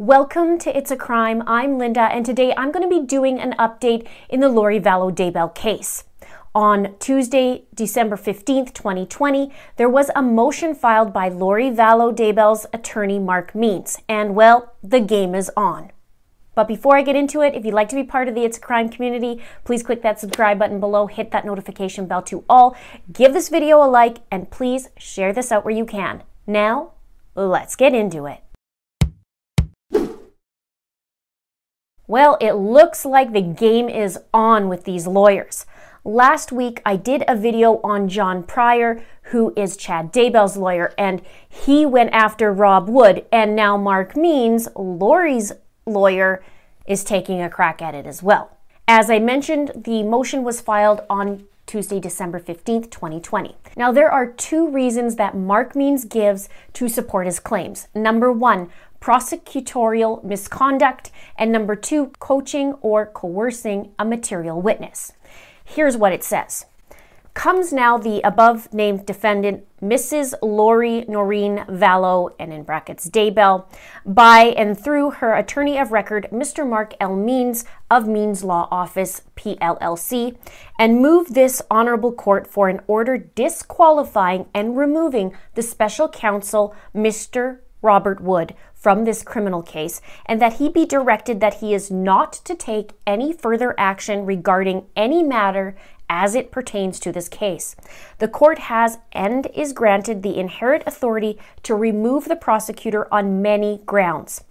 Welcome to It's a Crime. I'm Linda, and today I'm going to be doing an update in the Lori Vallow Daybell case. On Tuesday, December 15th, 2020, there was a motion filed by Lori Vallow Daybell's attorney, Mark Means, and well, the game is on. But before I get into it, if you'd like to be part of the It's a Crime community, please click that subscribe button below, hit that notification bell to all, give this video a like, and please share this out where you can. Now, let's get into it. Well, it looks like the game is on with these lawyers. Last week, I did a video on John Prior, who is Chad Daybell's lawyer, and he went after Rob Wood. And now Mark Means, Lori's lawyer, is taking a crack at it as well. As I mentioned, the motion was filed on Tuesday, December 15th, 2020. Now, there are two reasons that Mark Means gives to support his claims. Number one, prosecutorial misconduct, and number two, coaching or coercing a material witness. Here's what it says. Comes now the above named defendant, Mrs. Lori Noreen Vallow, and in brackets Daybell, by and through her attorney of record, Mr. Mark L. Means of Means Law Office, PLLC, and move this honorable court for an order disqualifying and removing the special counsel, Mr. Robert Wood from this criminal case and that he be directed that he is not to take any further action regarding any matter as it pertains to this case. The court has and is granted the inherent authority to remove the prosecutor on many grounds.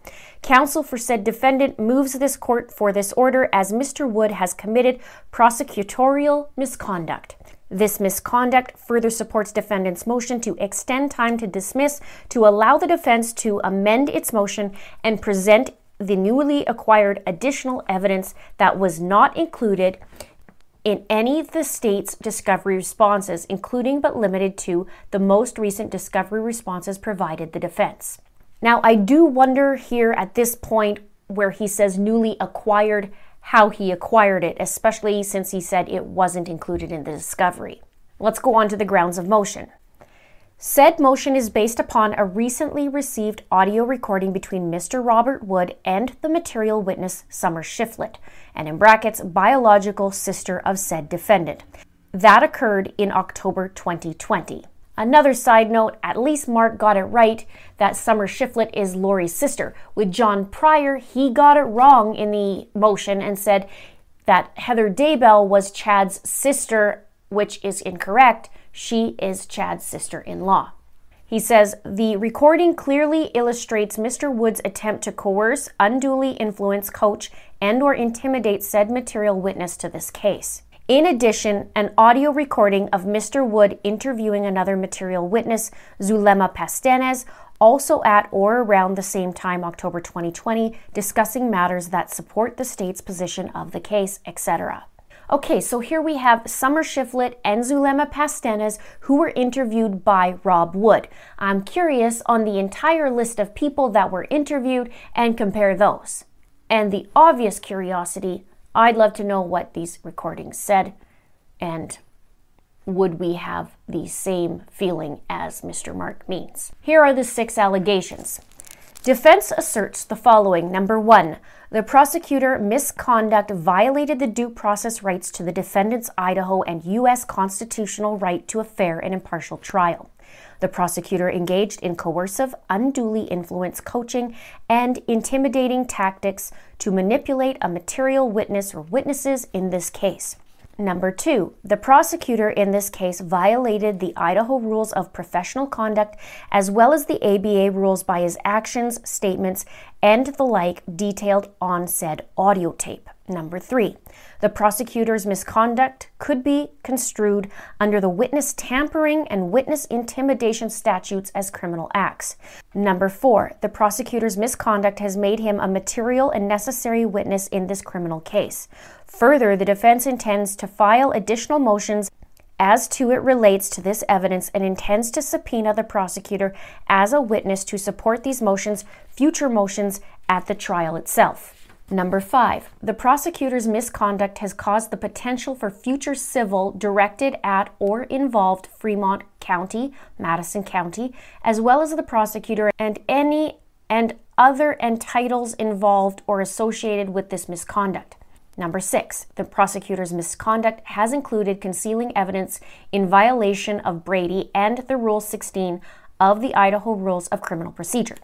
Counsel for said defendant moves this court for this order as Mr. Wood has committed prosecutorial misconduct. This misconduct further supports defendant's motion to extend time to dismiss to allow the defense to amend its motion and present the newly acquired additional evidence that was not included in any of the state's discovery responses, including but limited to the most recent discovery responses provided the defense. Now, I do wonder here at this point where he says newly acquired how he acquired it, especially since he said it wasn't included in the discovery. Let's go on to the grounds of motion. Said motion is based upon a recently received audio recording between Mr. Robert Wood and the material witness Summer Shiflett, and in brackets, biological sister of said defendant. That occurred in October 2020. Another side note, at least Mark got it right that Summer Shiflett is Lori's sister. With John Prior, he got it wrong in the motion and said that Heather Daybell was Chad's sister, which is incorrect. She is Chad's sister in law. He says the recording clearly illustrates Mr. Wood's attempt to coerce, unduly influence, coach, and or intimidate said material witness to this case. In addition, an audio recording of Mr. Wood interviewing another material witness, Zulema Pastenes, also at or around the same time, October 2020, discussing matters that support the state's position of the case, etc. Okay, so here we have Summer Shiflett and Zulema Pastenes who were interviewed by Rob Wood. I'm curious on the entire list of people that were interviewed and compare those. And the obvious curiosity I'd love to know what these recordings said and would we have the same feeling as Mr. Mark Means? Here are the six allegations. Defense asserts the following. Number one, the prosecutor misconduct violated the due process rights to the defendant's Idaho and U.S. constitutional right to a fair and impartial trial. The prosecutor engaged in coercive, unduly influenced coaching and intimidating tactics to manipulate a material witness or witnesses in this case. Number two, the prosecutor in this case violated the Idaho rules of professional conduct as well as the ABA rules by his actions, statements, and the like detailed on said audio tape. Number three, the prosecutor's misconduct could be construed under the witness tampering and witness intimidation statutes as criminal acts. Number four, the prosecutor's misconduct has made him a material and necessary witness in this criminal case. Further, the defense intends to file additional motions as to it relates to this evidence and intends to subpoena the prosecutor as a witness to support these motions, future motions at the trial itself. Number five, the prosecutor's misconduct has caused the potential for future civil directed at or involved Fremont County, Madison County, as well as the prosecutor and any and other and titles involved or associated with this misconduct. Number six, the prosecutor's misconduct has included concealing evidence in violation of Brady and the Rule 16 of the Idaho Rules of Criminal Procedure.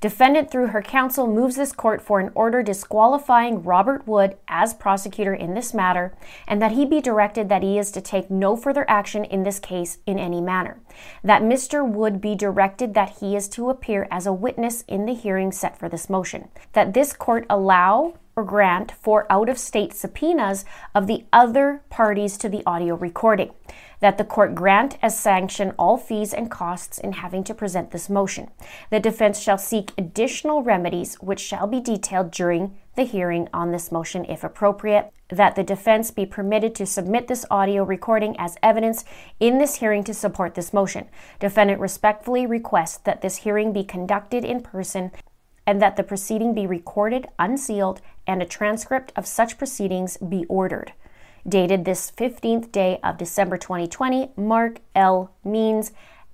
Defendant, through her counsel, moves this court for an order disqualifying Robert Wood as prosecutor in this matter, and that he be directed that he is to take no further action in this case in any manner. That Mr. Wood be directed that he is to appear as a witness in the hearing set for this motion. That this court allow or grant for out of state subpoenas of the other parties to the audio recording. That the court grant as sanction all fees and costs in having to present this motion. The defense shall seek additional remedies which shall be detailed during the hearing on this motion if appropriate. That the defense be permitted to submit this audio recording as evidence in this hearing to support this motion. Defendant respectfully requests that this hearing be conducted in person and that the proceeding be recorded, unsealed, and a transcript of such proceedings be ordered. Dated this 15th day of December 2020, Mark L. Means,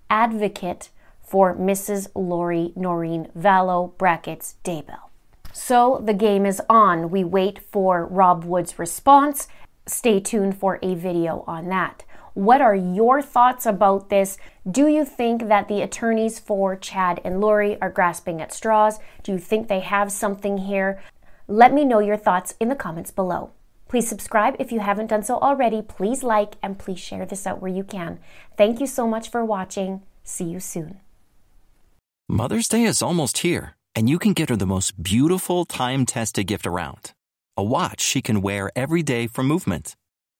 advocate for Mrs. Lori Noreen Vallow, brackets, Daybell. So the game is on. We wait for Rob Wood's response. Stay tuned for a video on that. What are your thoughts about this? Do you think that the attorneys for Chad and Lori are grasping at straws? Do you think they have something here? Let me know your thoughts in the comments below. Please subscribe if you haven't done so already. Please like and please share this out where you can. Thank you so much for watching. See you soon. Mother's Day is almost here, and you can get her the most beautiful time tested gift around a watch she can wear every day for movement.